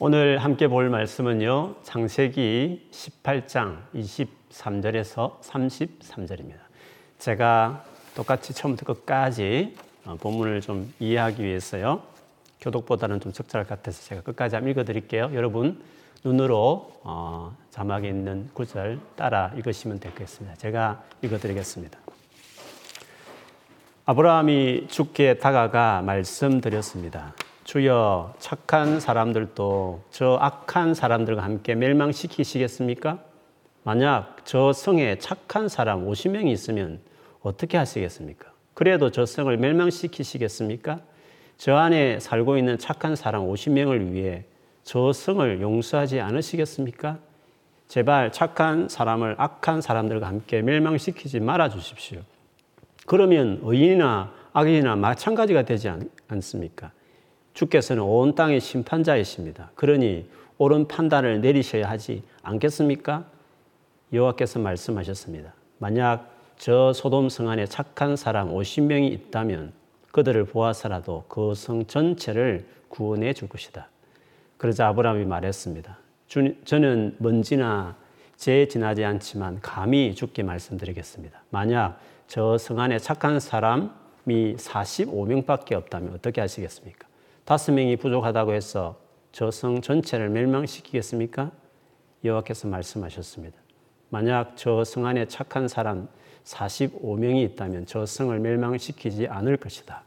오늘 함께 볼 말씀은요. 창세기 18장 23절에서 33절입니다. 제가 똑같이 처음부터 끝까지 어, 본문을 좀 이해하기 위해서요. 교독보다는 좀 적절할 것 같아서 제가 끝까지 한번 읽어 드릴게요. 여러분 눈으로 어, 자막에 있는 구절 따라 읽으시면 되겠습니다. 제가 읽어 드리겠습니다. 아브라함이 죽게 다가가 말씀드렸습니다. 주여 착한 사람들도 저 악한 사람들과 함께 멸망시키시겠습니까? 만약 저 성에 착한 사람 50명이 있으면 어떻게 하시겠습니까? 그래도 저 성을 멸망시키시겠습니까? 저 안에 살고 있는 착한 사람 50명을 위해 저 성을 용서하지 않으시겠습니까? 제발 착한 사람을 악한 사람들과 함께 멸망시키지 말아 주십시오. 그러면 의인이나 악인이나 마찬가지가 되지 않, 않습니까? 주께서는 온 땅의 심판자이십니다. 그러니 옳은 판단을 내리셔야 하지 않겠습니까? 여호와께서 말씀하셨습니다. 만약 저 소돔 성 안에 착한 사람 50명이 있다면 그들을 보아서라도 그 성 전체를 구원해 줄 것이다. 그러자 아브라함이 말했습니다. 저는 먼지나 죄 지나지 않지만 감히 죽게 말씀드리겠습니다. 만약 저 성 안에 착한 사람이 45명밖에 없다면 어떻게 하시겠습니까? 다섯 명이 부족하다고 해서 저 성 전체를 멸망시키겠습니까? 여호와께서 말씀하셨습니다. 만약 저 성 안에 착한 사람 45명이 있다면 저 성을 멸망시키지 않을 것이다.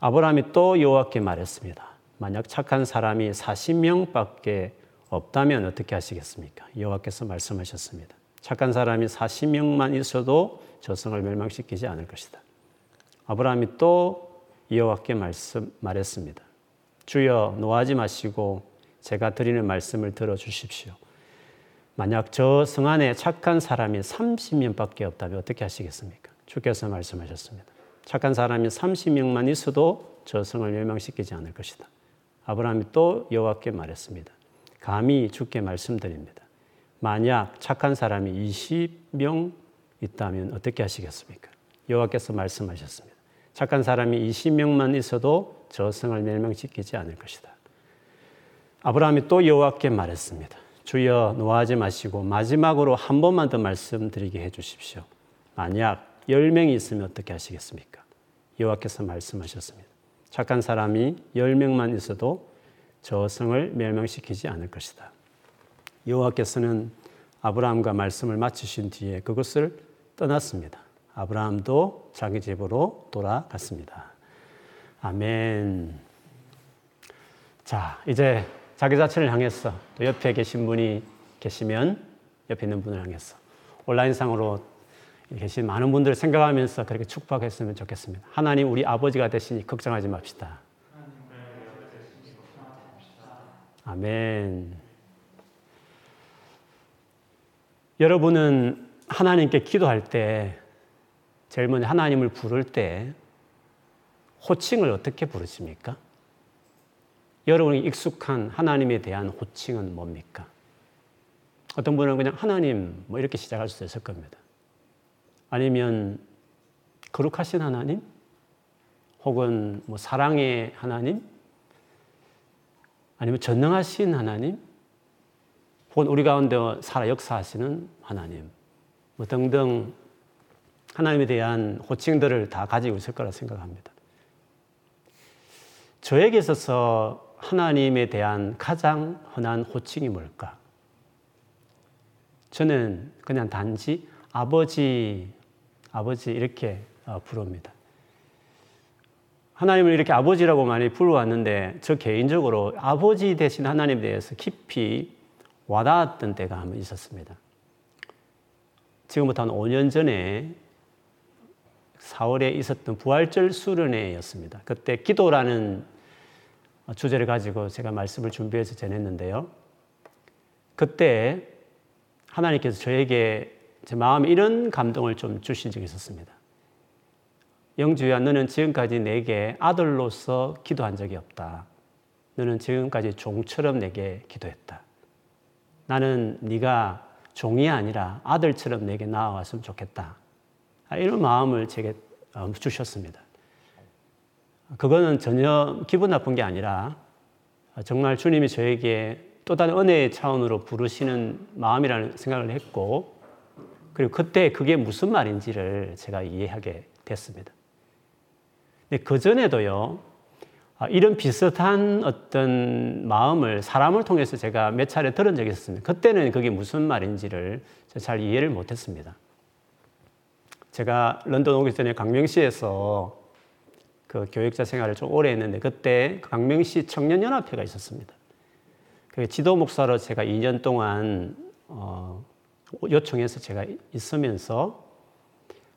아브라함이 또 여호와께 말했습니다. 만약 착한 사람이 40명밖에 없다면 어떻게 하시겠습니까? 여호와께서 말씀하셨습니다. 착한 사람이 40명만 있어도 저 성을 멸망시키지 않을 것이다. 아브라함이 또 여호와께 말씀 말했습니다. 주여 노하지 마시고 제가 드리는 말씀을 들어 주십시오. 만약 저 성 안에 착한 사람이 30명밖에 없다면 어떻게 하시겠습니까? 주께서 말씀하셨습니다. 착한 사람이 30명만 있어도 저 성을 멸망시키지 않을 것이다. 아브라함이 또 여호와께 말했습니다. 감히 주께 말씀드립니다. 만약 착한 사람이 20명 있다면 어떻게 하시겠습니까? 여호와께서 말씀하셨습니다. 착한 사람이 20명만 있어도 저 성을 멸망시키지 않을 것이다. 아브라함이 또 여호와께 말했습니다. 주여 노하지 마시고 마지막으로 한 번만 더 말씀드리게 해 주십시오. 만약 10명이 있으면 어떻게 하시겠습니까? 여호와께서 말씀하셨습니다. 착한 사람이 10명만 있어도 저 성을 멸망시키지 않을 것이다. 여호와께서는 아브라함과 말씀을 마치신 뒤에 그것을 떠났습니다. 아브라함도 자기 집으로 돌아갔습니다. 아멘. 자, 이제 자기 자체를 향해서 또 옆에 계신 분이 계시면 옆에 있는 분을 향해서 온라인상으로 계신 많은 분들을 생각하면서 그렇게 축복했으면 좋겠습니다. 하나님 우리 아버지가 되시니 걱정하지 맙시다. 아멘. 여러분은 하나님께 기도할 때 제일 먼저 하나님을 부를 때 호칭을 어떻게 부르십니까? 여러분이 익숙한 하나님에 대한 호칭은 뭡니까? 어떤 분은 그냥 하나님 뭐 이렇게 시작할 수 있을 겁니다. 아니면 거룩하신 하나님? 혹은 뭐 사랑의 하나님? 아니면 전능하신 하나님? 혹은 우리 가운데 살아 역사하시는 하나님? 뭐 등등 하나님에 대한 호칭들을 다 가지고 있을 거라 생각합니다. 저에게 있어서 하나님에 대한 가장 흔한 호칭이 뭘까? 저는 그냥 단지 아버지, 아버지 이렇게 어, 부릅니다. 하나님을 이렇게 아버지라고 많이 불러왔는데 저 개인적으로 아버지 대신 하나님에 대해서 깊이 와닿았던 때가 한번 있었습니다. 지금부터 한 5년 전에 4월에 있었던 부활절 수련회였습니다. 그때 기도라는 주제를 가지고 제가 말씀을 준비해서 전했는데요. 그때 하나님께서 저에게 제 마음에 이런 감동을 좀 주신 적이 있었습니다. 영주야, 너는 지금까지 내게 아들로서 기도한 적이 없다. 너는 지금까지 종처럼 내게 기도했다. 나는 네가 종이 아니라 아들처럼 내게 나아왔으면 좋겠다. 아, 이런 마음을 제게 어, 주셨습니다. 그거는 전혀 기분 나쁜 게 아니라 정말 주님이 저에게 또 다른 은혜의 차원으로 부르시는 마음이라는 생각을 했고, 그리고 그때 그게 무슨 말인지를 제가 이해하게 됐습니다. 근데 그 전에도요, 아, 이런 비슷한 어떤 마음을 사람을 통해서 제가 몇 차례 들은 적이 있었습니다. 그때는 그게 무슨 말인지를 잘 이해를 못했습니다. 제가 런던 오기 전에 강명시에서 그 교육자 생활을 좀 오래 했는데 그때 강명시 청년연합회가 있었습니다. 그 지도 목사로 제가 2년 동안 어, 요청해서 제가 있으면서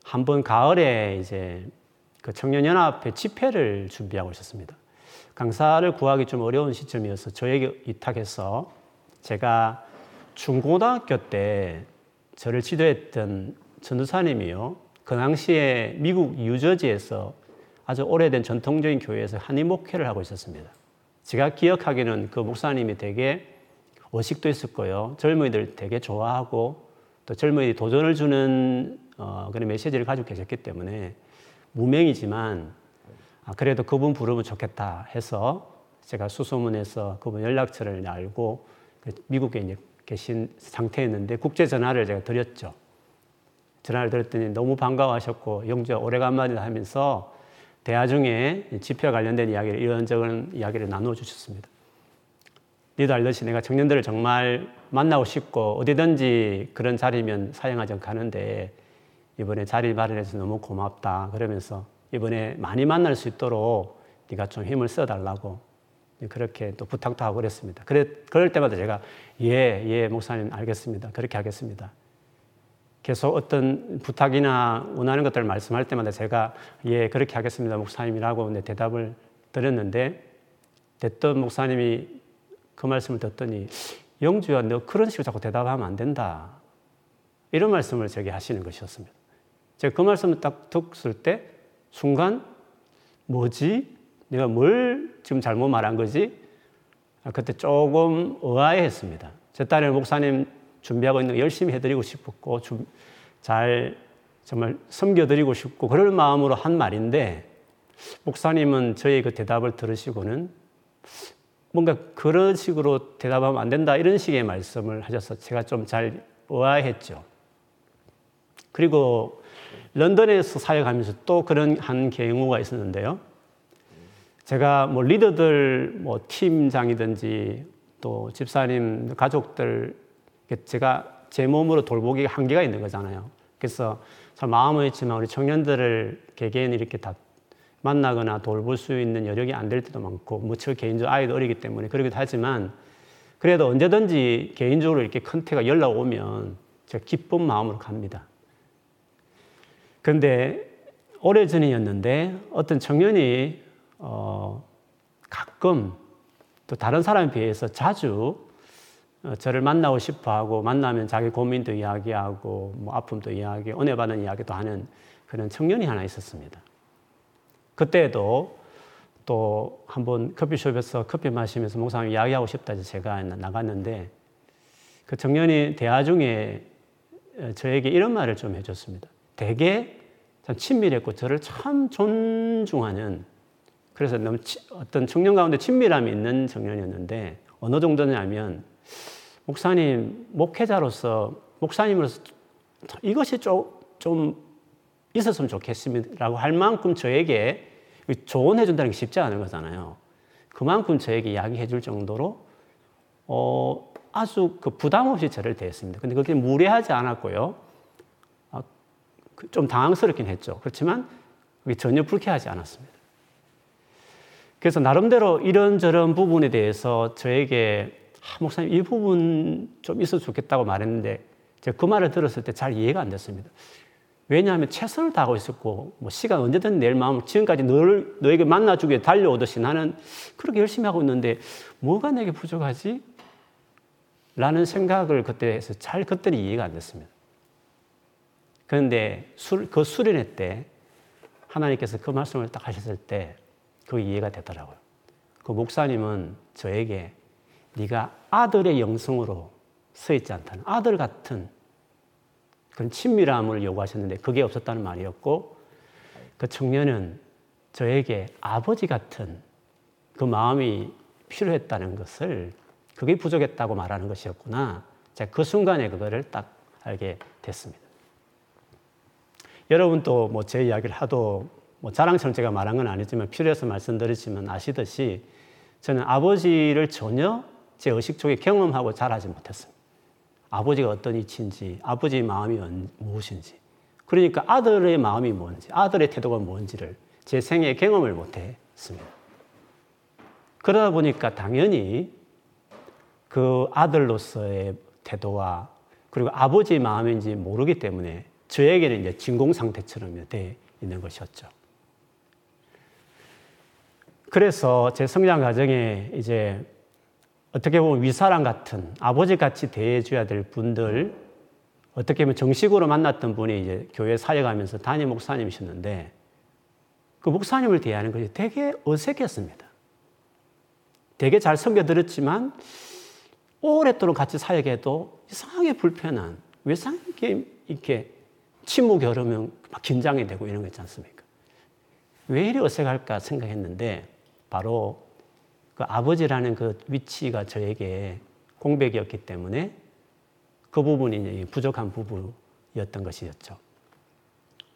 한 번 가을에 이제 그 청년연합회 집회를 준비하고 있었습니다. 강사를 구하기 좀 어려운 시점이어서 저에게 위탁해서 제가 중고등학교 때 저를 지도했던 전도사님이요. 그 당시에 미국 유저지에서 아주 오래된 전통적인 교회에서 한인 목회를 하고 있었습니다. 제가 기억하기는 그 목사님이 되게 어식도 있었고요. 젊은이들 되게 좋아하고 또 젊은이 도전을 주는 어, 그런 메시지를 가지고 계셨기 때문에 무명이지만 아, 그래도 그분 부르면 좋겠다 해서 제가 수소문해서 그분 연락처를 알고 그 미국에 이제 계신 상태였는데 국제 전화를 제가 드렸죠. 전화를 드렸더니 너무 반가워하셨고 영주야 오래간만이다 하면서 대화 중에 집회 관련된 이야기를 이런저런 이야기를 나누어 주셨습니다. 니도 알듯이 내가 청년들을 정말 만나고 싶고 어디든지 그런 자리면 사용하지 가는데 이번에 자리 마련해서 너무 고맙다 그러면서 이번에 많이 만날 수 있도록 네가 좀 힘을 써달라고 그렇게 또 부탁도 하고 그랬습니다. 그래, 그럴 때마다 제가 예, 예, 목사님 알겠습니다. 그렇게 하겠습니다. 계속 어떤 부탁이나 원하는 것들을 말씀할 때마다 제가 예, 그렇게 하겠습니다. 목사님이라고 대답을 드렸는데 됐던 목사님이 그 말씀을 듣더니 영주야, 너 그런 식으로 자꾸 대답하면 안 된다. 이런 말씀을 제게 하시는 것이었습니다. 제가 그 말씀을 딱 듣을 때 순간 뭐지? 내가 뭘 지금 잘못 말한 거지? 아, 그때 조금 의아해했습니다. 제 딸의 목사님 준비하고 있는 거 열심히 해드리고 싶었고 좀잘 정말 섬겨드리고 싶고 그럴 마음으로 한 말인데 목사님은 저의 그 대답을 들으시고는 뭔가 그런 식으로 대답하면 안 된다 이런 식의 말씀을 하셔서 제가 좀 잘 의아했죠. 그리고 런던에서 사역하면서 또 그런 한 경우가 있었는데요. 제가 뭐 리더들, 뭐 팀장이든지 또 집사님, 가족들, 제가 제 몸으로 돌보기 한계가 있는 거잖아요. 그래서 참 마음은 있지만 우리 청년들을 개개인 이렇게 다 만나거나 돌볼 수 있는 여력이 안 될 때도 많고, 뭐저 개인적으로 아이도 어리기 때문에 그러기도 하지만, 그래도 언제든지 개인적으로 이렇게 컨택가 연락 오면 제가 기쁜 마음으로 갑니다. 그런데 오래전이었는데 어떤 청년이 어, 가끔 또 다른 사람에 비해서 자주 어, 저를 만나고 싶어 하고 만나면 자기 고민도 이야기하고 뭐 아픔도 이야기, 은혜 받는 이야기도 하는 그런 청년이 하나 있었습니다. 그때도 또 한번 커피숍에서 커피 마시면서 목사님 이야기하고 싶다 해서 제가 나갔는데 그 청년이 대화 중에 어, 저에게 이런 말을 좀 해줬습니다. 되게 참 친밀했고 저를 참 존중하는 그래서 너무 어떤 청년 가운데 친밀함이 있는 청년이었는데 어느 정도냐면 목사님 목회자로서 목사님으로서 이것이 좀, 좀 있었으면 좋겠습니다라고 할 만큼 저에게 조언해 준다는 게 쉽지 않은 거잖아요. 그만큼 저에게 이야기해 줄 정도로 어, 아주 그 부담 없이 저를 대했습니다. 근데 그게 무례하지 않았고요. 그좀 당황스럽긴 했죠. 그렇지만 그게 전혀 불쾌하지 않았습니다. 그래서 나름대로 이런저런 부분에 대해서 저에게 아, 목사님 이 부분 좀 있어도 좋겠다고 말했는데 제가 그 말을 들었을 때 잘 이해가 안 됐습니다. 왜냐하면 최선을 다하고 있었고 뭐 시간 언제든 낼 마음을 지금까지 너를 너에게 만나주기 위해 달려오듯이 나는 그렇게 열심히 하고 있는데 뭐가 내게 부족하지? 라는 생각을 그때 해서 잘 그때는 이해가 안 됐습니다. 그런데 술, 그 수련회 때 하나님께서 그 말씀을 딱 하셨을 때 그 이해가 되더라고요. 그 목사님은 저에게 네가 아들의 영성으로 서 있지 않다는 아들 같은 그런 친밀함을 요구하셨는데 그게 없었다는 말이었고 그 청년은 저에게 아버지 같은 그 마음이 필요했다는 것을 그게 부족했다고 말하는 것이었구나. 제가 그 순간에 그거를 딱 알게 됐습니다. 여러분도 뭐제 이야기를 하도 뭐 자랑처럼 제가 말한 건 아니지만 필요해서 말씀드리지만 아시듯이 저는 아버지를 전혀 제 의식 속에 경험하고 자라지 못했습니다. 아버지가 어떤 이치인지, 아버지의 마음이 무엇인지, 그러니까 아들의 마음이 뭔지, 아들의 태도가 뭔지를 제 생에 경험을 못했습니다. 그러다 보니까 당연히 그 아들로서의 태도와 그리고 아버지의 마음인지 모르기 때문에 저에게는 이제 진공 상태처럼 돼 있는 것이었죠. 그래서 제 성장 과정에 이제 어떻게 보면 위사람 같은 아버지 같이 대해줘야 될 분들 어떻게 보면 정식으로 만났던 분이 이제 교회 사역하면서 담임 목사님이셨는데 그 목사님을 대하는 것이 되게 어색했습니다. 되게 잘 섬겨 들었지만 오랫동안 같이 사역해도 이상하게 불편한 왜 이상하게 이렇게 침묵이 흐르면 막 긴장이 되고 이런 거 있지 않습니까? 왜 이리 어색할까 생각했는데 바로 그 아버지라는 그 위치가 저에게 공백이었기 때문에 그 부분이 부족한 부분이었던 것이었죠.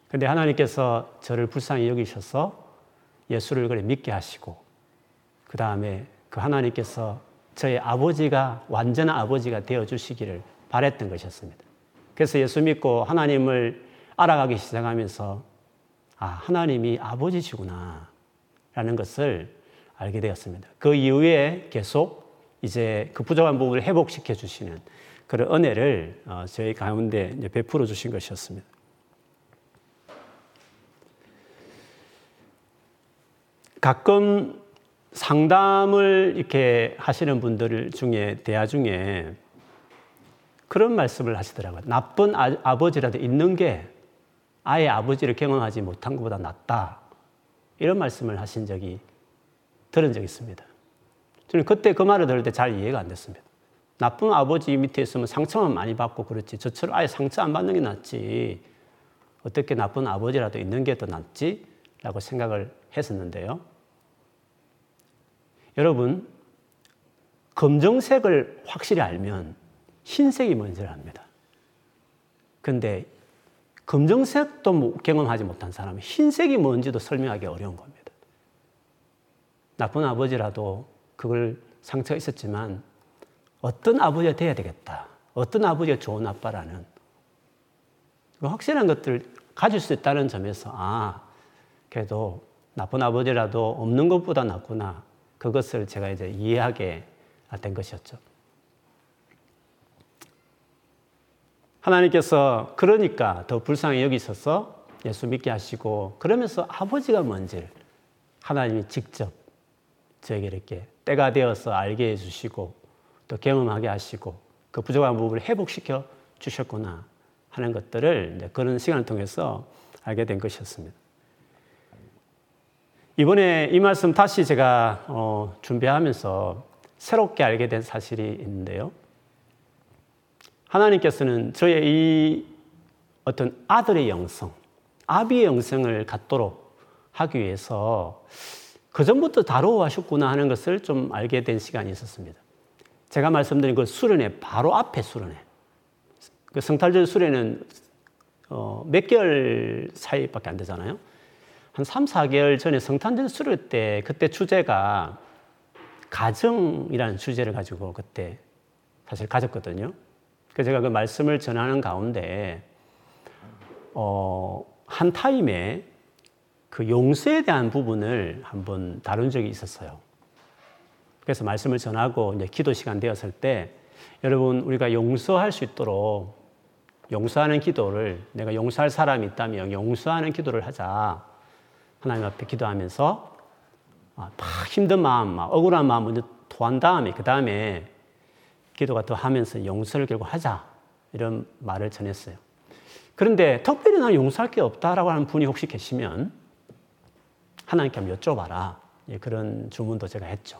근데 하나님께서 저를 불쌍히 여기셔서 예수를 그래 믿게 하시고 그 다음에 그 하나님께서 저의 아버지가 완전한 아버지가 되어 주시기를 바랬던 것이었습니다. 그래서 예수 믿고 하나님을 알아가기 시작하면서 아, 하나님이 아버지시구나 라는 것을 알게 되었습니다. 그 이후에 계속 이제 그 부족한 부분을 회복시켜 주시는 그런 은혜를 어, 저희 가운데 베풀어 주신 것이었습니다. 가끔 상담을 이렇게 하시는 분들 중에 대화 중에 그런 말씀을 하시더라고요. 나쁜 아, 버지라도 있는 게 아예 아버지를 경험하지 못한 것보다 낫다. 이런 말씀을 하신 적이 들은 적이 있습니다. 저는 그때 그 말을 들을 때 잘 이해가 안 됐습니다. 나쁜 아버지 밑에 있으면 상처만 많이 받고 그렇지. 저처럼 아예 상처 안 받는 게 낫지. 어떻게 나쁜 아버지라도 있는 게 더 낫지? 라고 생각을 했었는데요. 여러분, 검정색을 확실히 알면 흰색이 뭔지를 압니다. 근데 검정색도 뭐 경험하지 못한 사람은 흰색이 뭔지도 설명하기 어려운 겁니다. 나쁜 아버지라도 그걸 상처가 있었지만 어떤 아버지가 돼야 되겠다. 어떤 아버지가 좋은 아빠라는 그 확실한 것들을 가질 수 있다는 점에서 아, 그래도 나쁜 아버지라도 없는 것보다 낫구나. 그것을 제가 이제 이해하게 된 것이었죠. 하나님께서 그러니까 더 불쌍히 여기셔서 예수 믿게 하시고 그러면서 아버지가 뭔지를 하나님이 직접 저에게 이렇게 때가 되어서 알게 해주시고 또 경험하게 하시고 그 부족한 부분을 회복시켜 주셨구나 하는 것들을 그런 시간을 통해서 알게 된 것이었습니다. 이번에 이 말씀 다시 제가 어, 준비하면서 새롭게 알게 된 사실이 있는데요. 하나님께서는 저의 이 어떤 아들의 영성, 아비의 영성을 갖도록 하기 위해서 그 전부터 다루어하셨구나 하는 것을 좀 알게 된 시간이 있었습니다. 제가 말씀드린 그 수련회 바로 앞에 수련회. 그 성탈절 수련회는 어, 몇 개월 사이밖에 안 되잖아요. 한 3, 4개월 전에 성탄절 수련 때 그때 주제가 가정이라는 주제를 가지고 그때 사실 가졌거든요. 그래서 제가 그 말씀을 전하는 가운데 어, 한 타임에 그 용서에 대한 부분을 한번 다룬 적이 있었어요. 그래서 말씀을 전하고 이제 기도 시간 되었을 때 여러분 우리가 용서할 수 있도록 용서하는 기도를 내가 용서할 사람이 있다면 용서하는 기도를 하자. 하나님 앞에 기도하면서 막 힘든 마음, 막 억울한 마음 먼저 토한 다음에 그 다음에 기도가 더 하면서 용서를 결국 하자 이런 말을 전했어요. 그런데 특별히 나 용서할 게 없다라고 하는 분이 혹시 계시면 하나님께 한번 여쭤봐라 예, 그런 주문도 제가 했죠.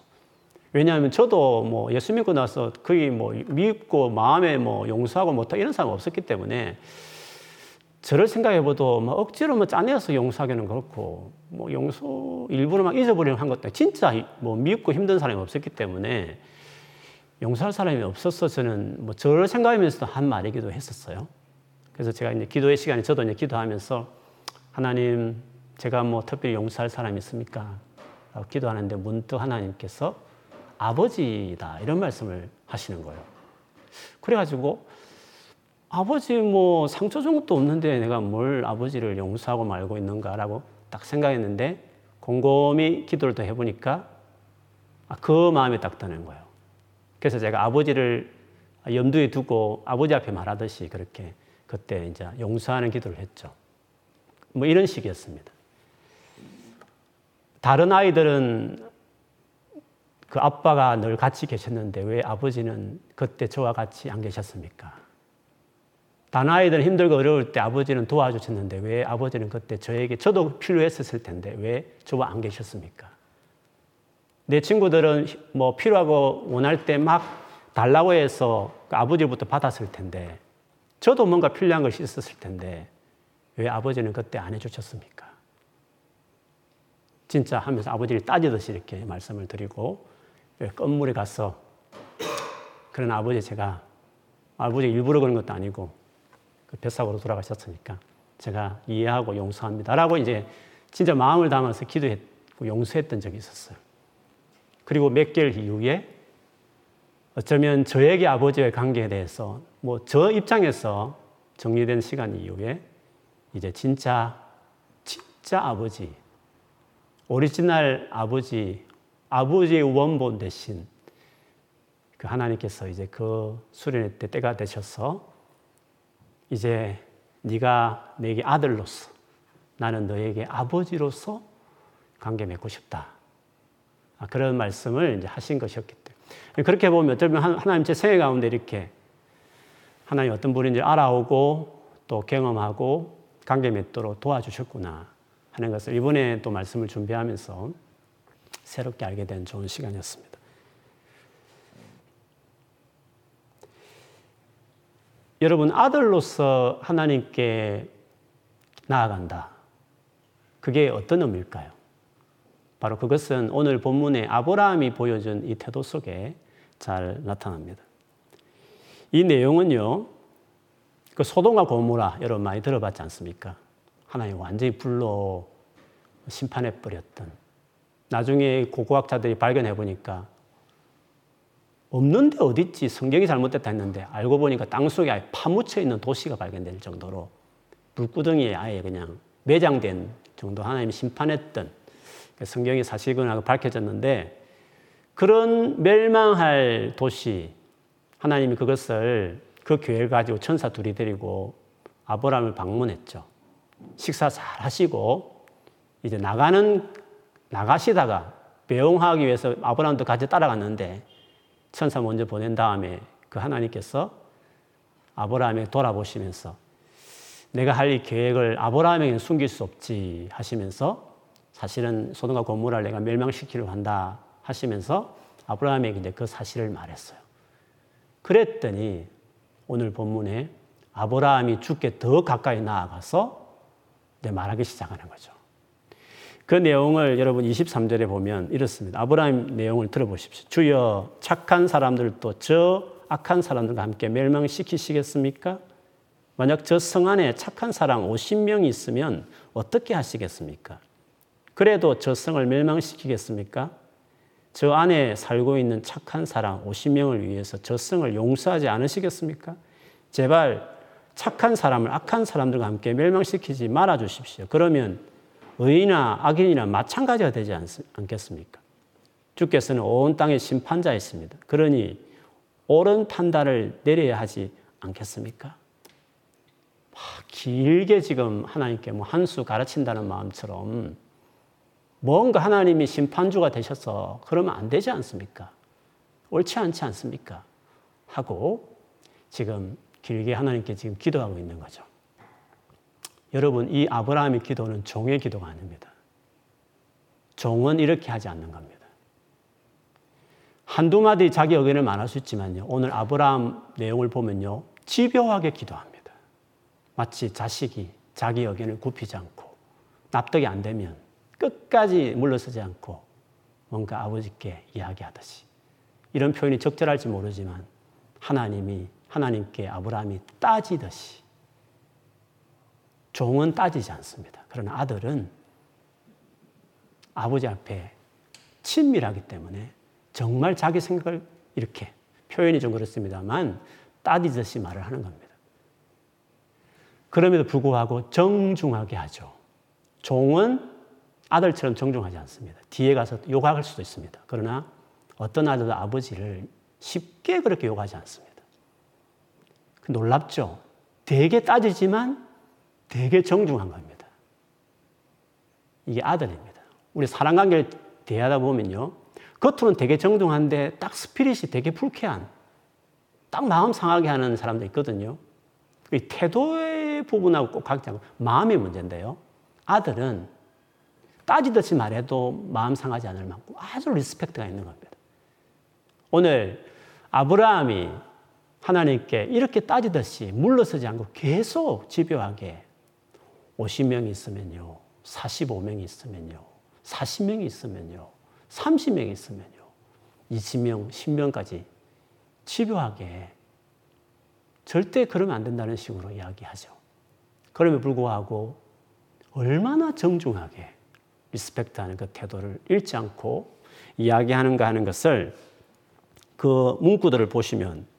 왜냐하면 저도 뭐 예수 믿고 나서 거의 뭐 믿고 마음에 뭐 용서하고 못하고 이런 사람 없었기 때문에 저를 생각해봐도 뭐 억지로 뭐 짜내서 용서하기는 그렇고 뭐 용서 일부러 막 잊어버리는 한 것도 진짜 뭐 미흡고 힘든 사람이 없었기 때문에 용서할 사람이 없어서 저는 뭐 저를 생각하면서도 한 말이기도 했었어요. 그래서 제가 이제 기도의 시간에 저도 이제 기도하면서 하나님 제가 뭐 특별히 용서할 사람이 있습니까? 라고 기도하는데 문득 하나님께서 아버지다 이런 말씀을 하시는 거예요. 그래가지고 아버지 뭐 상처 준 것도 없는데 내가 뭘 아버지를 용서하고 말고 있는가라고 딱 생각했는데 곰곰이 기도를 더 해보니까 아, 그 마음에 딱 드는 거예요. 그래서 제가 아버지를 염두에 두고 아버지 앞에 말하듯이 그렇게 그때 이제 용서하는 기도를 했죠. 뭐 이런 식이었습니다. 다른 아이들은 그 아빠가 늘 같이 계셨는데 왜 아버지는 그때 저와 같이 안 계셨습니까? 다른 아이들은 힘들고 어려울 때 아버지는 도와주셨는데 왜 아버지는 그때 저에게 저도 필요했었을 텐데 왜 저와 안 계셨습니까? 내 친구들은 뭐 필요하고 원할 때 막 달라고 해서 그 아버지부터 받았을 텐데 저도 뭔가 필요한 것이 있었을 텐데 왜 아버지는 그때 안 해주셨습니까? 진짜 하면서 아버지를 따지듯이 이렇게 말씀을 드리고 왜 건물에 가서 그런 아버지 제가 아버지 일부러 그런 것도 아니고 그 뱃사고로 돌아가셨으니까 제가 이해하고 용서합니다라고 이제 진짜 마음을 담아서 기도했고 용서했던 적이 있었어요. 그리고 몇 개월 이후에 어쩌면 저에게 아버지의 관계에 대해서 뭐 저 입장에서 정리된 시간 이후에 이제 진짜 진짜 아버지 오리지널 아버지 아버지의 원본 대신 그 하나님께서 이제 그 수련회 때 때가 되셔서 이제 네가 내게 아들로서 나는 너에게 아버지로서 관계 맺고 싶다. 아, 그런 말씀을 이제 하신 것이었기 때문에. 그렇게 보면 어쩌면 하나님 제 생애 가운데 이렇게 하나님 어떤 분인지 알아오고 또 경험하고 관계 맺도록 도와주셨구나 하는 것을 이번에 또 말씀을 준비하면서 새롭게 알게 된 좋은 시간이었습니다. 여러분, 아들로서 하나님께 나아간다. 그게 어떤 의미일까요? 바로 그것은 오늘 본문의 아브라함이 보여준 이 태도 속에 잘 나타납니다. 이 내용은요, 그 소돔과 고모라 여러분 많이 들어봤지 않습니까? 하나님 완전히 불로 심판해 버렸던. 나중에 고고학자들이 발견해 보니까 없는데 어딨지 성경이 잘못됐다 했는데 알고 보니까 땅 속에 아예 파묻혀 있는 도시가 발견될 정도로 불구덩이에 아예 그냥 매장된 정도 하나님이 심판했던 성경이 사실이구나 밝혀졌는데 그런 멸망할 도시 하나님이 그것을 그 교회를 가지고 천사 둘이 데리고 아브라함을 방문했죠. 식사 잘 하시고 이제 나가는 나가시다가 배웅하기 위해서 아브라함도 같이 따라갔는데 천사 먼저 보낸 다음에 그 하나님께서 아브라함에 돌아보시면서 내가 할 이 계획을 아브라함에게 숨길 수 없지 하시면서 사실은 소돔과 고모라를 내가 멸망시키려 한다 하시면서 아브라함에게 이제 그 사실을 말했어요. 그랬더니 오늘 본문에 아브라함이 죽게 더 가까이 나아가서 이제 말하기 시작하는 거죠. 그 내용을 여러분 23절에 보면 이렇습니다. 아브라함 내용을 들어보십시오. 주여 착한 사람들도 저 악한 사람들과 함께 멸망시키시겠습니까? 만약 저 성 안에 착한 사람 50명이 있으면 어떻게 하시겠습니까? 그래도 저 성을 멸망시키겠습니까? 저 안에 살고 있는 착한 사람 50명을 위해서 저 성을 용서하지 않으시겠습니까? 제발 착한 사람을 악한 사람들과 함께 멸망시키지 말아 주십시오. 그러면 의인이나 악인이나 마찬가지가 되지 않, 겠습니까 주께서는 온 땅의 심판자이십니다. 그러니 옳은 판단을 내려야 하지 않겠습니까? 길게 지금 하나님께 뭐 한 수 가르친다는 마음처럼 뭔가 하나님이 심판주가 되셔서 그러면 안 되지 않습니까? 옳지 않지 않습니까? 하고 지금 길게 하나님께 지금 기도하고 있는 거죠. 여러분, 이 아브라함의 기도는 종의 기도가 아닙니다. 종은 이렇게 하지 않는 겁니다. 한두 마디 자기 의견을 말할 수 있지만요. 오늘 아브라함 내용을 보면요. 집요하게 기도합니다. 마치 자식이 자기 의견을 굽히지 않고 납득이 안 되면 끝까지 물러서지 않고 뭔가 아버지께 이야기하듯이 이런 표현이 적절할지 모르지만 하나님이 하나님께 아브라함이 따지듯이 종은 따지지 않습니다. 그러나 아들은 아버지 앞에 친밀하기 때문에 정말 자기 생각을 이렇게 표현이 좀 그렇습니다만 따지듯이 말을 하는 겁니다. 그럼에도 불구하고 정중하게 하죠. 종은 아들처럼 정중하지 않습니다. 뒤에 가서 욕할 수도 있습니다. 그러나 어떤 아들도 아버지를 쉽게 그렇게 욕하지 않습니다. 그 놀랍죠? 되게 따지지만 되게 정중한 겁니다. 이게 아들입니다. 우리 사랑 관계를 대하다 보면요. 겉으로는 되게 정중한데 딱 spirit이 되게 불쾌한, 딱 마음 상하게 하는 사람도 있거든요. 태도의 부분하고 꼭 않고 마음의 문제인데요. 아들은 따지듯이 말해도 마음 상하지 않을 만큼 아주 respect가 있는 겁니다. 오늘 아브라함이 하나님께 이렇게 따지듯이 물러서지 않고 계속 집요하게 50명이 있으면요, 45명이 있으면요, 40명이 있으면요, 30명이 있으면요, 20명, 10명까지 집요하게 절대 그러면 안 된다는 식으로 이야기하죠. 그럼에도 불구하고 얼마나 정중하게 리스펙트하는 그 태도를 잃지 않고 이야기하는가 하는 것을 그 문구들을 보시면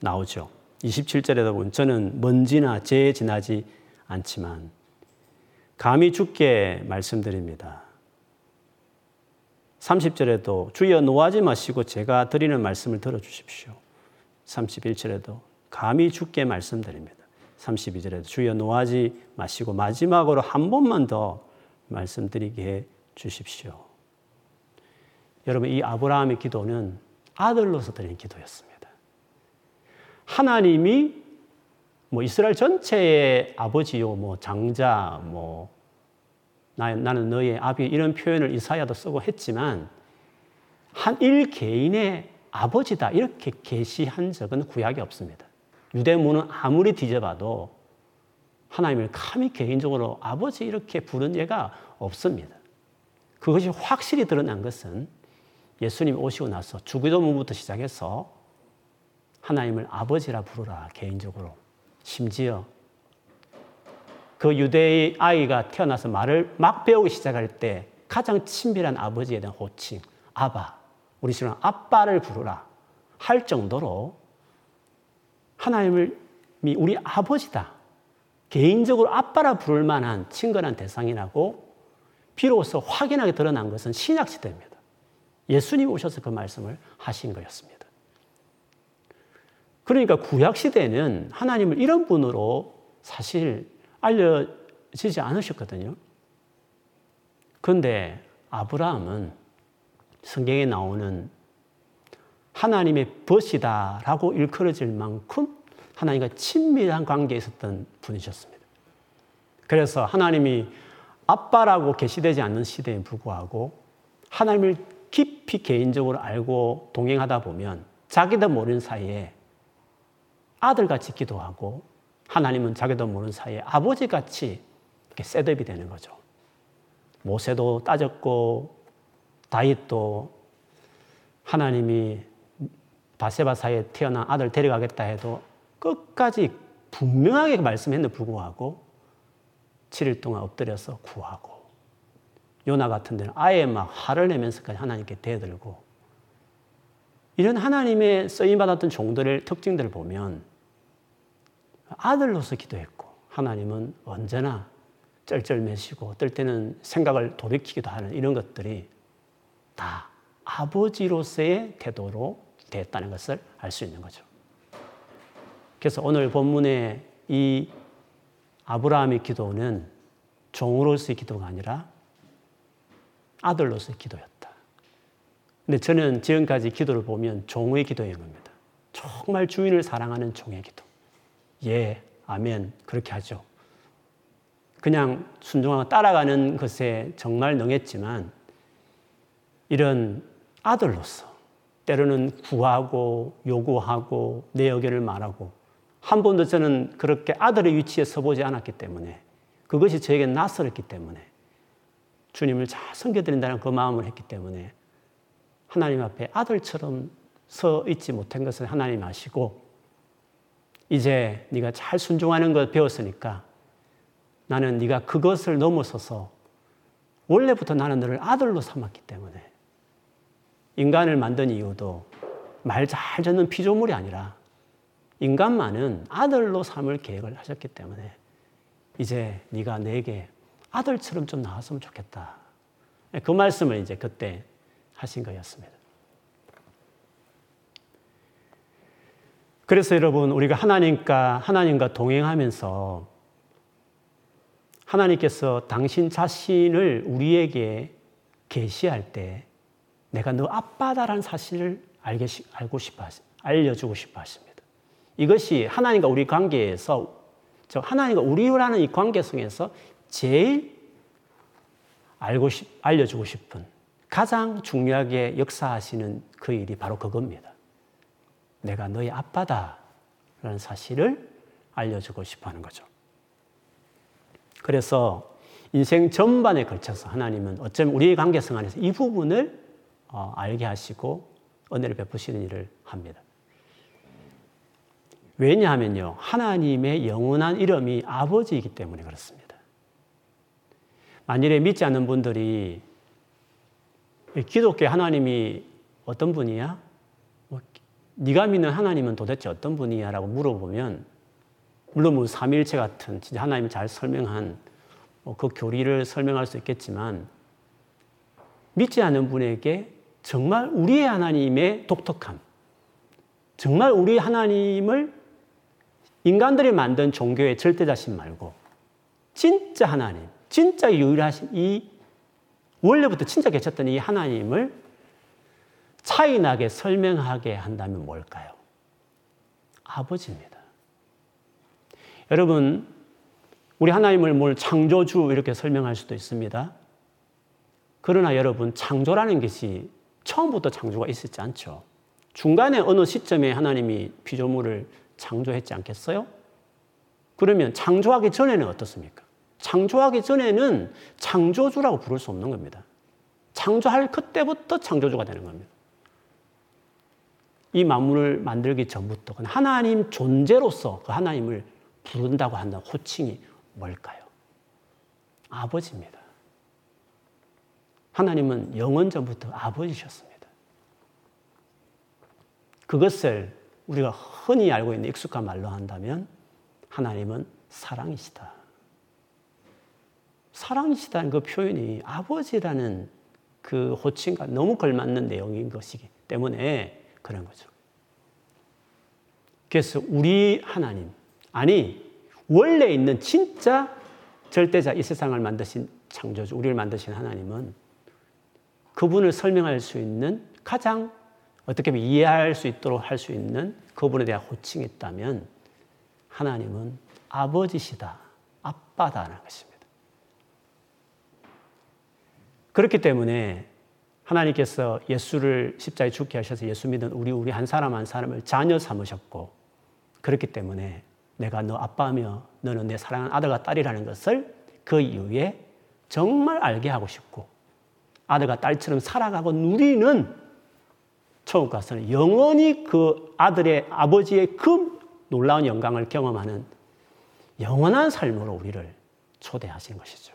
나오죠. 27절에도 보면 저는 먼지나 재에 지나지 않지만 감히 죽게 말씀드립니다. 30절에도 주여 노하지 마시고 제가 드리는 말씀을 들어주십시오. 31절에도 감히 죽게 말씀드립니다. 32절에도 주여 노하지 마시고 마지막으로 한 번만 더 말씀드리게 해 주십시오. 여러분, 이 아브라함의 기도는 아들로서 드린 기도였습니다. 하나님이 뭐 이스라엘 전체의 아버지요, 뭐 장자, 뭐 나, 나는 너의 아비 이런 표현을 이사야도 쓰고 했지만 한 일 개인의 아버지다 이렇게 계시한 적은 구약이 없습니다. 유대문은 아무리 뒤져봐도 하나님을 감히 개인적으로 아버지 이렇게 부른 예가 없습니다. 그것이 확실히 드러난 것은 예수님 오시고 나서 주기도문부터 시작해서 하나님을 아버지라 부르라 개인적으로 심지어 그 유대의 아이가 태어나서 말을 막 배우기 시작할 때 가장 친밀한 아버지에 대한 호칭 아바 우리 신은 아빠를 부르라 할 정도로 하나님을 우리 아버지다 개인적으로 아빠라 부를 만한 친근한 대상이라고 비로소 확연하게 드러난 것은 신약 시대입니다. 예수님 오셔서 그 말씀을 하신 거였습니다. 그러니까 구약 시대는 하나님을 이런 분으로 사실 알려지지 않으셨거든요. 그런데 아브라함은 성경에 나오는 하나님의 벗이다라고 일컬어질 만큼 하나님과 친밀한 관계에 있었던 분이셨습니다. 그래서 하나님이 아빠라고 계시되지 않는 시대에 불구하고 하나님을 깊이 개인적으로 알고 동행하다 보면 자기도 모르는 사이에 아들같이 기도하고 하나님은 자기도 모르는 사이에 아버지같이 이렇게 셋업이 되는 거죠. 모세도 따졌고 다윗도 하나님이 바세바 사이에 태어난 아들 데려가겠다 해도 끝까지 분명하게 말씀했는데 불구하고 7일 동안 엎드려서 구하고 요나 같은 데는 아예 막 화를 내면서까지 하나님께 대들고 이런 하나님의 쓰임 받았던 종들의 특징들을 보면 아들로서 기도했고 하나님은 언제나 쩔쩔매시고 어떨 때는 생각을 돌이키기도 하는 이런 것들이 다 아버지로서의 태도로 됐다는 것을 알 수 있는 거죠. 그래서 오늘 본문의 이 아브라함의 기도는 종으로서의 기도가 아니라 아들로서의 기도였다. 근데 저는 지금까지 기도를 보면 종의 기도인 겁니다. 정말 주인을 사랑하는 종의 기도. 예, 아멘. 그렇게 하죠. 그냥 순종하고 따라가는 것에 정말 능했지만 이런 아들로서 때로는 구하고 요구하고 내 의견을 말하고 한 번도 저는 그렇게 아들의 위치에 서보지 않았기 때문에 그것이 저에게 낯설었기 때문에 주님을 잘 섬겨드린다는 그 마음을 했기 때문에 하나님 앞에 아들처럼 서 있지 못한 것을 하나님 아시고 이제 네가 잘 순종하는 걸 배웠으니까 나는 네가 그것을 넘어서서 원래부터 나는 너를 아들로 삼았기 때문에 인간을 만든 이유도 말 잘 듣는 피조물이 아니라 인간만은 아들로 삼을 계획을 하셨기 때문에 이제 네가 내게 아들처럼 좀 나왔으면 좋겠다. 그 말씀을 이제 그때 하신 거였습니다. 그래서 여러분 우리가 하나님과 하나님과 동행하면서 하나님께서 당신 자신을 우리에게 계시할 때 내가 너 아빠다라는 사실을 알게 알고 싶어 알려주고 싶어 하십니다. 이것이 하나님과 우리 관계에서 즉 하나님과 우리라는 이 관계성에서 제일 알고 싶, 알려주고 싶은 가장 중요하게 역사하시는 그 일이 바로 그겁니다. 내가 너의 아빠다 라는 사실을 알려주고 싶어 하는 거죠. 그래서 인생 전반에 걸쳐서 하나님은 어쩌면 우리의 관계성 안에서 이 부분을 어, 알게 하시고 은혜를 베푸시는 일을 합니다. 왜냐하면요, 하나님의 영원한 이름이 아버지이기 때문에 그렇습니다. 만일에 믿지 않는 분들이 기독교 하나님이 어떤 분이야? 뭐, 네가 믿는 하나님은 도대체 어떤 분이야? 라고 물어보면 물론 뭐 삼일체 같은 진짜 하나님을 잘 설명한 뭐 그 교리를 설명할 수 있겠지만 믿지 않는 분에게 정말 우리의 하나님의 독특함, 정말 우리 하나님을 인간들이 만든 종교의 절대자신 말고 진짜 하나님, 진짜 유일하신 이 원래부터 진짜 계셨던 이 하나님을 차이나게 설명하게 한다면 뭘까요? 아버지입니다. 여러분, 우리 하나님을 뭘 창조주 이렇게 설명할 수도 있습니다. 그러나 여러분, 창조라는 것이 처음부터 창조가 있었지 않죠. 중간에 어느 시점에 하나님이 피조물을 창조했지 않겠어요? 그러면 창조하기 전에는 어떻습니까? 창조하기 전에는 창조주라고 부를 수 없는 겁니다. 창조할 그때부터 창조주가 되는 겁니다. 이 만물을 만들기 전부터 하나님 존재로서 그 하나님을 부른다고 한다 호칭이 뭘까요? 아버지입니다. 하나님은 영원 전부터 아버지셨습니다. 그것을 우리가 흔히 알고 있는 익숙한 말로 한다면 하나님은 사랑이시다. 사랑이시다는 그 표현이 아버지라는 그 호칭과 너무 걸맞는 내용인 것이기 때문에 그런 거죠. 그래서 우리 하나님, 아니, 원래 있는 진짜 절대자 이 세상을 만드신 창조주, 우리를 만드신 하나님은 그분을 설명할 수 있는 가장 어떻게 보면 이해할 수 있도록 할 수 있는 그분에 대한 호칭이 있다면 하나님은 아버지시다, 아빠다라는 것입니다. 그렇기 때문에 하나님께서 예수를 십자에 죽게 하셔서 예수 믿은 우리 우리 한 사람 한 사람을 자녀 삼으셨고 그렇기 때문에 내가 너 아빠며 너는 내 사랑하는 아들과 딸이라는 것을 그 이후에 정말 알게 하고 싶고 아들과 딸처럼 살아가고 누리는 천국 가서는 영원히 그 아들의 아버지의 그 놀라운 영광을 경험하는 영원한 삶으로 우리를 초대하신 것이죠.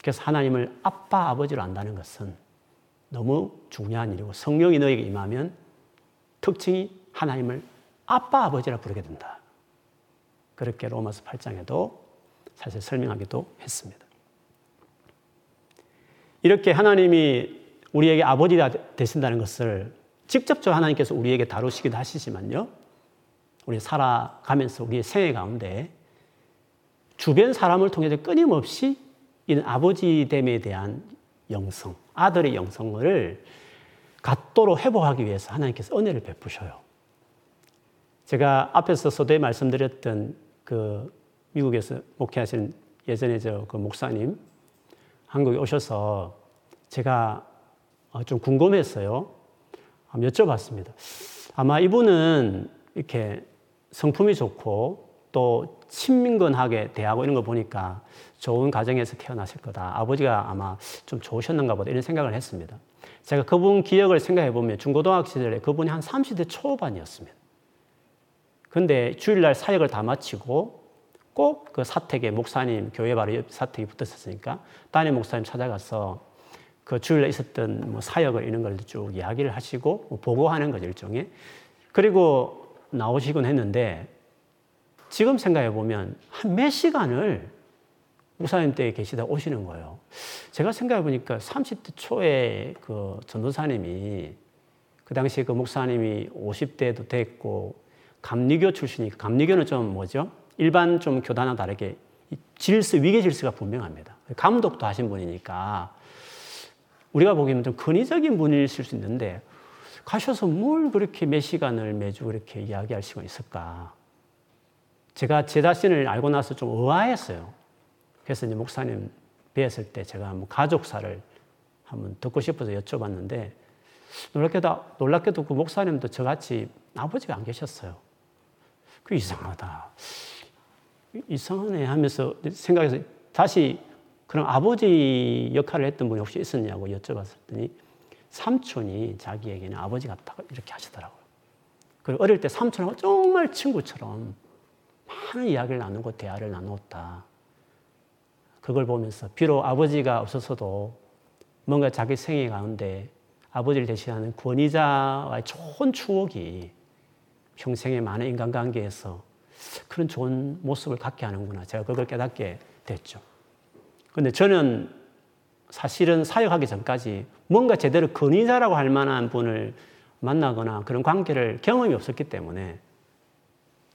그래서 하나님을 아빠, 아버지로 안다는 것은 너무 중요한 일이고 성령이 너에게 임하면 특징이 하나님을 아빠, 아버지라 부르게 된다. 그렇게 로마서 8장에도 사실 설명하기도 했습니다. 이렇게 하나님이 우리에게 아버지가 되신다는 것을 직접적으로 하나님께서 우리에게 다루시기도 하시지만요. 우리 살아가면서 우리의 생애 가운데 주변 사람을 통해서 끊임없이 이런 아버지됨에 대한 영성, 아들의 영성을 갖도록 회복하기 위해서 하나님께서 은혜를 베푸셔요. 제가 앞에서 서두에 말씀드렸던 그 미국에서 목회하신 예전에 저 그 목사님 한국에 오셔서 제가 어, 좀 궁금했어요. 여쭤봤습니다. 아마 이분은 이렇게 성품이 좋고 또 친민건하게 대하고 이런 거 보니까 좋은 가정에서 태어나실 거다. 아버지가 아마 좀 좋으셨는가 보다 이런 생각을 했습니다. 제가 그분 기억을 생각해 보면 중고등학교 시절에 그분이 한 30대 초반이었습니다. 근데 주일날 사역을 다 마치고 꼭 그 사택에 목사님 교회 바로 옆 사택이 붙었었으니까 담임 목사님 찾아가서 그 주일날 있었던 뭐 사역을 이런 걸 쭉 이야기를 하시고 뭐 보고하는 거죠 일종의 그리고 나오시곤 했는데 지금 생각해 보면 한 몇 시간을 목사님 때 계시다 오시는 거예요. 제가 생각해 보니까 30대 초에 그 전도사님이 그 당시에 그 목사님이 50대도 됐고 감리교 출신이니까 감리교는 좀 뭐죠? 일반 좀 교단과 다르게 질서, 위계 질서가 분명합니다. 감독도 하신 분이니까 우리가 보기에는 좀 근위적인 분이실 수 있는데 가셔서 뭘 그렇게 몇 시간을 매주 그렇게 이야기할 수가 있을까? 제가 제 자신을 알고 나서 좀 의아했어요. 그래서 이제 목사님 뵈었을 때 제가 한번 가족사를 한번 듣고 싶어서 여쭤봤는데 놀랍게도, 놀랍게도 그 목사님도 저같이 아버지가 안 계셨어요. 그 이상하다. 이상하네 하면서 생각해서 다시 그럼 아버지 역할을 했던 분이 혹시 있었냐고 여쭤봤더니 삼촌이 자기에게는 아버지 같다고 이렇게 하시더라고요. 그리고 어릴 때 삼촌하고 정말 친구처럼 많은 이야기를 나누고 대화를 나누었다. 그걸 보면서 비록 아버지가 없었어도 뭔가 자기 생애 가운데 아버지를 대신하는 권위자와의 좋은 추억이 평생의 많은 인간관계에서 그런 좋은 모습을 갖게 하는구나. 제가 그걸 깨닫게 됐죠. 근데 저는 사실은 사역하기 전까지 뭔가 제대로 근위자라고 할 만한 분을 만나거나 그런 관계를 경험이 없었기 때문에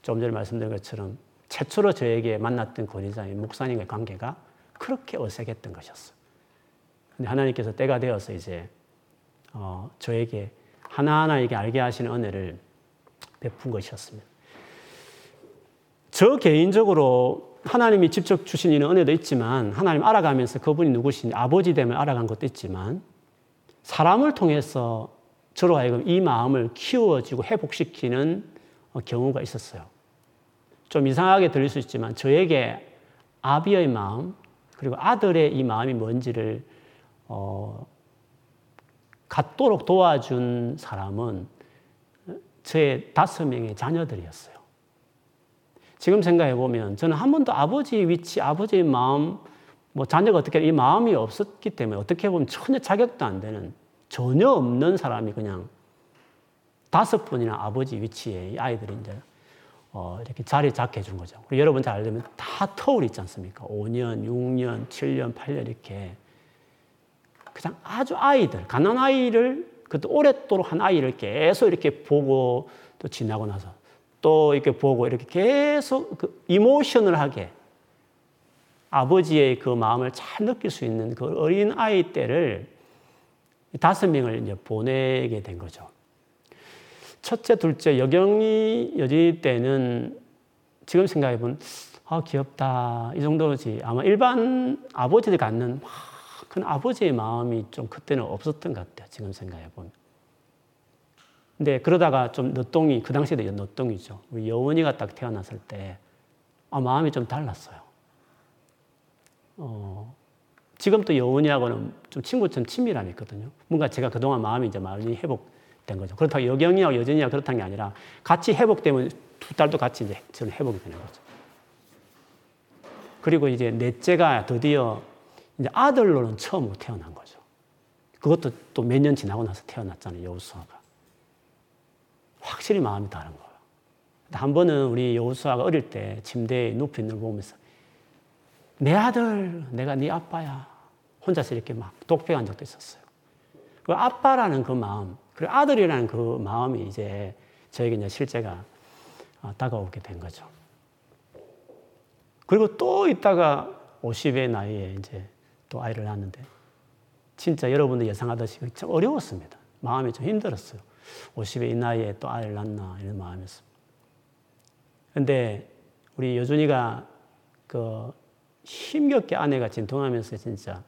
좀 전에 말씀드린 것처럼 최초로 저에게 만났던 권위자인 목사님과의 관계가 그렇게 어색했던 것이었어요. 근데 하나님께서 때가 되어서 이제 어, 저에게 하나하나에게 알게 하시는 은혜를 베푼 것이었습니다. 저 개인적으로 하나님이 직접 주신 이는 은혜도 있지만 하나님 알아가면서 그분이 누구신지 아버지 됨을 알아간 것도 있지만 사람을 통해서 저로 하여금 이 마음을 키워지고 회복시키는 어, 경우가 있었어요. 좀 이상하게 들릴 수 있지만 저에게 아비의 마음 그리고 아들의 이 마음이 뭔지를 어, 갖도록 도와준 사람은 제 다섯 명의 자녀들이었어요. 지금 생각해 보면 저는 한 번도 아버지 위치, 아버지의 마음, 뭐 자녀가 어떻게 이 마음이 없었기 때문에 어떻게 보면 전혀 자격도 안 되는 전혀 없는 사람이 그냥 다섯 분이나 아버지 위치에 이 아이들이 이제 어, 이렇게 자리 잡게 해준 거죠. 그리고 여러분 잘 알면 다 터울 있지 않습니까? 5년, 6년, 7년, 8년 이렇게 그냥 아주 아이들, 갓난아이를 그것도 오랫도록 한 아이를 계속 이렇게 보고 또 지나고 나서 또 이렇게 보고 이렇게 계속 그 emotional하게 아버지의 그 마음을 잘 느낄 수 있는 그 어린 아이 때를 다섯 명을 이제 보내게 된 거죠. 첫째, 둘째, 여경이 여지 때는 지금 생각해 보면 아, 귀엽다. 이 정도지. 아마 일반 아버지들 갖는 큰 아버지의 마음이 좀 그때는 없었던 것 같아요. 지금 생각해 보면. 근데 그러다가 좀 늦동이, 그 당시에도 늦동이죠. 우리 여원이가 딱 태어났을 때, 아, 마음이 좀 달랐어요. 어, 지금 또 여원이하고는 좀 친구처럼 친밀함이 있거든요. 뭔가 제가 그동안 마음이 이제 많이 회복 된 거죠. 그렇다고 여경이하고 여전이하고 그렇다는 게 아니라 같이 회복되면 두 딸도 같이 이제 저는 회복이 되는 거죠. 그리고 이제 넷째가 드디어 이제 아들로는 처음으로 태어난 거죠. 그것도 또 몇 년 지나고 나서 태어났잖아요, 여우수아가. 확실히 마음이 다른 거예요. 한 번은 우리 여우수아가 어릴 때 침대에 눕혀 있는 걸 보면서 내 아들, 내가 네 아빠야. 혼자서 이렇게 막 독백한 적도 있었어요. 그 아빠라는 그 마음, 그리고 아들이라는 그 마음이 이제 저에게 이제 실제가 어, 다가오게 된 거죠. 그리고 또 있다가 50의 나이에 이제 또 아이를 낳았는데 진짜 여러분들 예상하듯이 참 어려웠습니다. 마음이 좀 힘들었어요. 50의 이 나이에 또 아이를 낳나 이런 마음이었습니다. 근데 우리 여준이가 그 힘겹게 아내가 진통하면서 진짜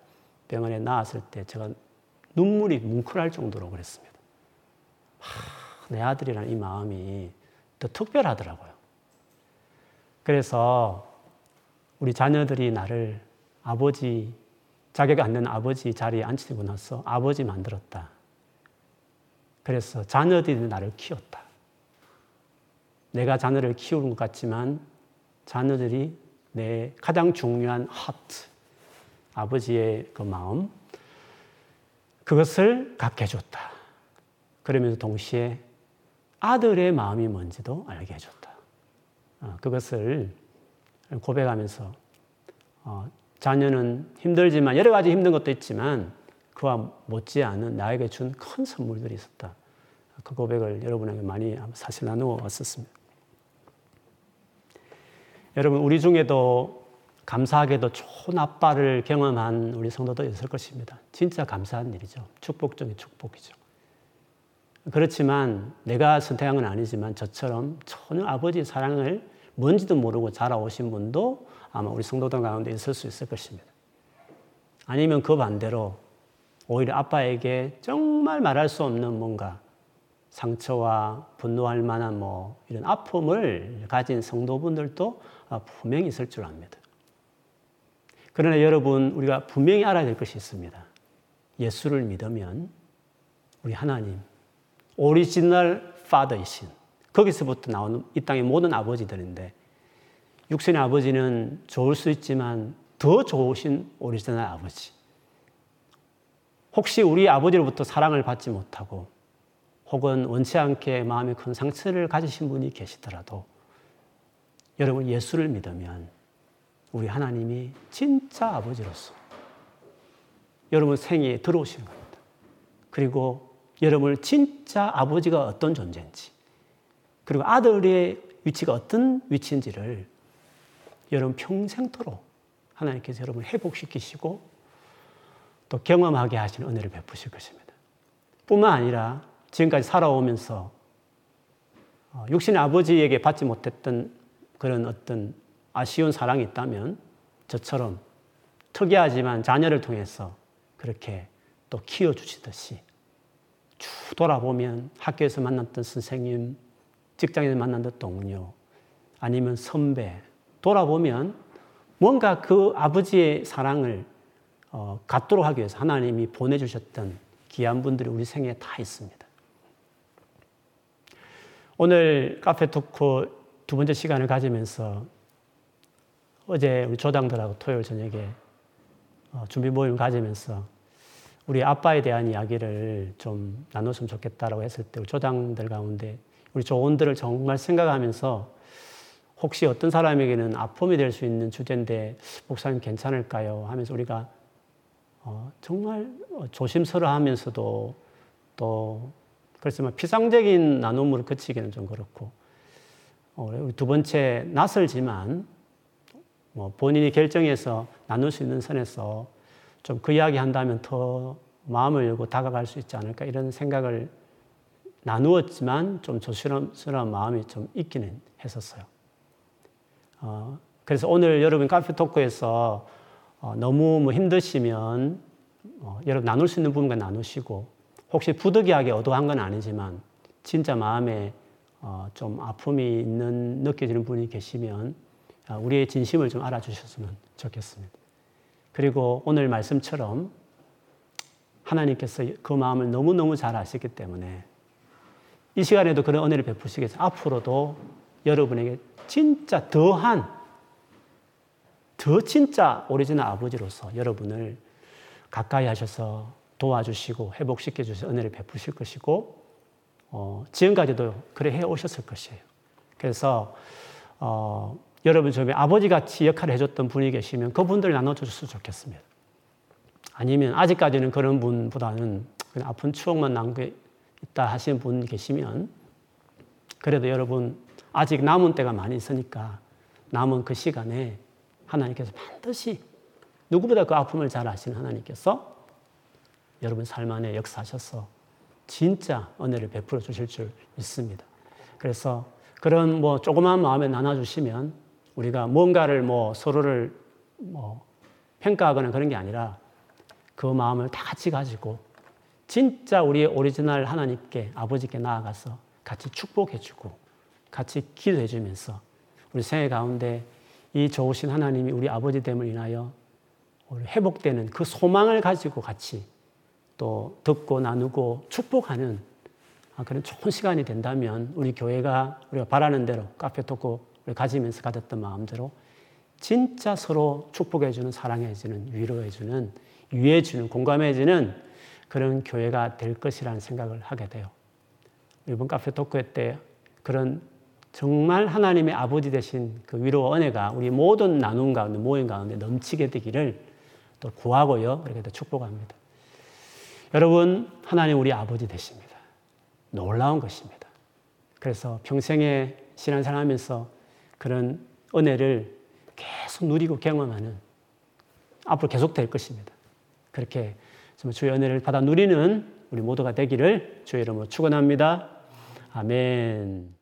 병원에 나왔을 때 제가 눈물이 뭉클할 정도로 그랬습니다. 하, 내 아들이라는 이 마음이 더 특별하더라고요. 그래서 우리 자녀들이 나를 아버지, 자격 안 되는 아버지 자리에 앉히고 나서 아버지 만들었다. 그래서 자녀들이 나를 키웠다. 내가 자녀를 키우는 것 같지만 자녀들이 내 가장 중요한 하트, 아버지의 그 마음, 그것을 갖게 해줬다. 그러면서 동시에 아들의 마음이 뭔지도 알게 해줬다. 어, 그것을 고백하면서 어, 자녀는 힘들지만 여러 가지 힘든 것도 있지만 그와 못지않은 나에게 준 큰 선물들이 있었다. 그 고백을 여러분에게 많이 사실 나누어 왔었습니다. 여러분, 우리 중에도 감사하게도 좋은 아빠를 경험한 우리 성도도 있을 것입니다. 진짜 감사한 일이죠. 축복 중의 축복이죠. 그렇지만 내가 선택한 건 아니지만 저처럼 전혀 아버지 사랑을 뭔지도 모르고 자라오신 분도 아마 우리 성도들 가운데 있을 수 있을 것입니다. 아니면 그 반대로 오히려 아빠에게 정말 말할 수 없는 뭔가 상처와 분노할 만한 뭐 이런 아픔을 가진 성도분들도 분명히 있을 줄 압니다. 그러나 여러분, 우리가 분명히 알아야 될 것이 있습니다. 예수를 믿으면 우리 하나님, 오리지널 파더이신, 거기서부터 나오는 이 땅의 모든 아버지들인데, 육신의 아버지는 좋을 수 있지만 더 좋으신 오리지널 아버지. 혹시 우리 아버지로부터 사랑을 받지 못하고 혹은 원치 않게 마음에 큰 상처를 가지신 분이 계시더라도 여러분 예수를 믿으면 우리 하나님이 진짜 아버지로서 여러분 생에 들어오시는 겁니다. 그리고 여러분을 진짜 아버지가 어떤 존재인지 그리고 아들의 위치가 어떤 위치인지를 여러분 평생토록 하나님께서 여러분을 회복시키시고 또 경험하게 하시는 은혜를 베푸실 것입니다. 뿐만 아니라 지금까지 살아오면서 어, 육신의 아버지에게 받지 못했던 그런 어떤 아쉬운 사랑이 있다면 저처럼 특이하지만 자녀를 통해서 그렇게 또 키워주시듯이 쭉 돌아보면 학교에서 만났던 선생님, 직장에서 만났던 동료, 아니면 선배, 돌아보면 뭔가 그 아버지의 사랑을 어, 갖도록 하기 위해서 하나님이 보내주셨던 귀한 분들이 우리 생에 다 있습니다. 오늘 카페 토크 두 번째 시간을 가지면서 어제 우리 조당들하고 토요일 저녁에 어, 준비 모임 가지면서 우리 아빠에 대한 이야기를 좀 나눴으면 좋겠다라고 했을 때 우리 조당들 가운데 우리 조언들을 정말 생각하면서 혹시 어떤 사람에게는 아픔이 될 수 있는 주제인데 목사님 괜찮을까요? 하면서 우리가 어, 정말 조심스러 하면서도 또 그래서 피상적인 나눔으로 그치기는 좀 그렇고 어, 두 번째 낯설지만 뭐 본인이 결정해서 나눌 수 있는 선에서 좀 그 이야기 한다면 더 마음을 열고 다가갈 수 있지 않을까 이런 생각을 나누었지만 좀 조심스러운 마음이 좀 있기는 했었어요. 어, 그래서 오늘 여러분 카페 토크에서 어, 너무 뭐 힘드시면 어, 여러분 나눌 수 있는 부분과 나누시고 혹시 부득이하게 어도한 건 아니지만 진짜 마음에 어, 좀 아픔이 있는 느껴지는 분이 계시면 아, 우리의 진심을 좀 알아주셨으면 좋겠습니다. 그리고 오늘 말씀처럼 하나님께서 그 마음을 너무너무 잘 아시기 때문에 이 시간에도 그런 은혜를 베푸시겠어요. 앞으로도 여러분에게 진짜 더한, 더 진짜 오리지널 아버지로서 여러분을 가까이 하셔서 도와주시고 회복시켜 주셔서 은혜를 베푸실 것이고 어, 지금까지도 그래 해 오셨을 것이에요. 그래서 어, 여러분 주변에 아버지 같이 역할을 해줬던 분이 계시면 그분들 나눠줬으면 좋겠습니다. 아니면 아직까지는 그런 분보다는 그냥 아픈 추억만 남게 있다 하시는 분 계시면 그래도 여러분 아직 남은 때가 많이 있으니까 남은 그 시간에 하나님께서 반드시 누구보다 그 아픔을 잘 아시는 하나님께서 여러분 삶 안에 역사하셔서 진짜 은혜를 베풀어 주실 줄 믿습니다. 그래서 그런 뭐 조그만 마음에 나눠주시면 우리가 뭔가를 뭐 서로를 뭐 평가하거나 그런 게 아니라 그 마음을 다 같이 가지고 진짜 우리의 오리지널 하나님께 아버지께 나아가서 같이 축복해주고 같이 기도해주면서 우리 생애 가운데 이 좋으신 하나님이 우리 아버지 됨을 인하여 우리 회복되는 그 소망을 가지고 같이 또 듣고 나누고 축복하는 아, 그런 좋은 시간이 된다면 우리 교회가 우리가 바라는 대로 카페 토크 가지면서 가졌던 마음대로 진짜 서로 축복해주는 사랑해주는 위로해주는 유해주는 공감해주는 그런 교회가 될 것이라는 생각을 하게 돼요. 이번 카페 토크 때 그런 정말 하나님의 아버지 되신 그 위로와 은혜가 우리 모든 나눔 가운데 모임 가운데 넘치게 되기를 또 구하고요. 이렇게 축복합니다. 여러분 하나님 우리 아버지 되십니다. 놀라운 것입니다. 그래서 평생에 신앙생활 하면서 그런 은혜를 계속 누리고 경험하는 앞으로 계속 될 것입니다. 그렇게 주의 은혜를 받아 누리는 우리 모두가 되기를 주의 이름으로 축원합니다. 아멘.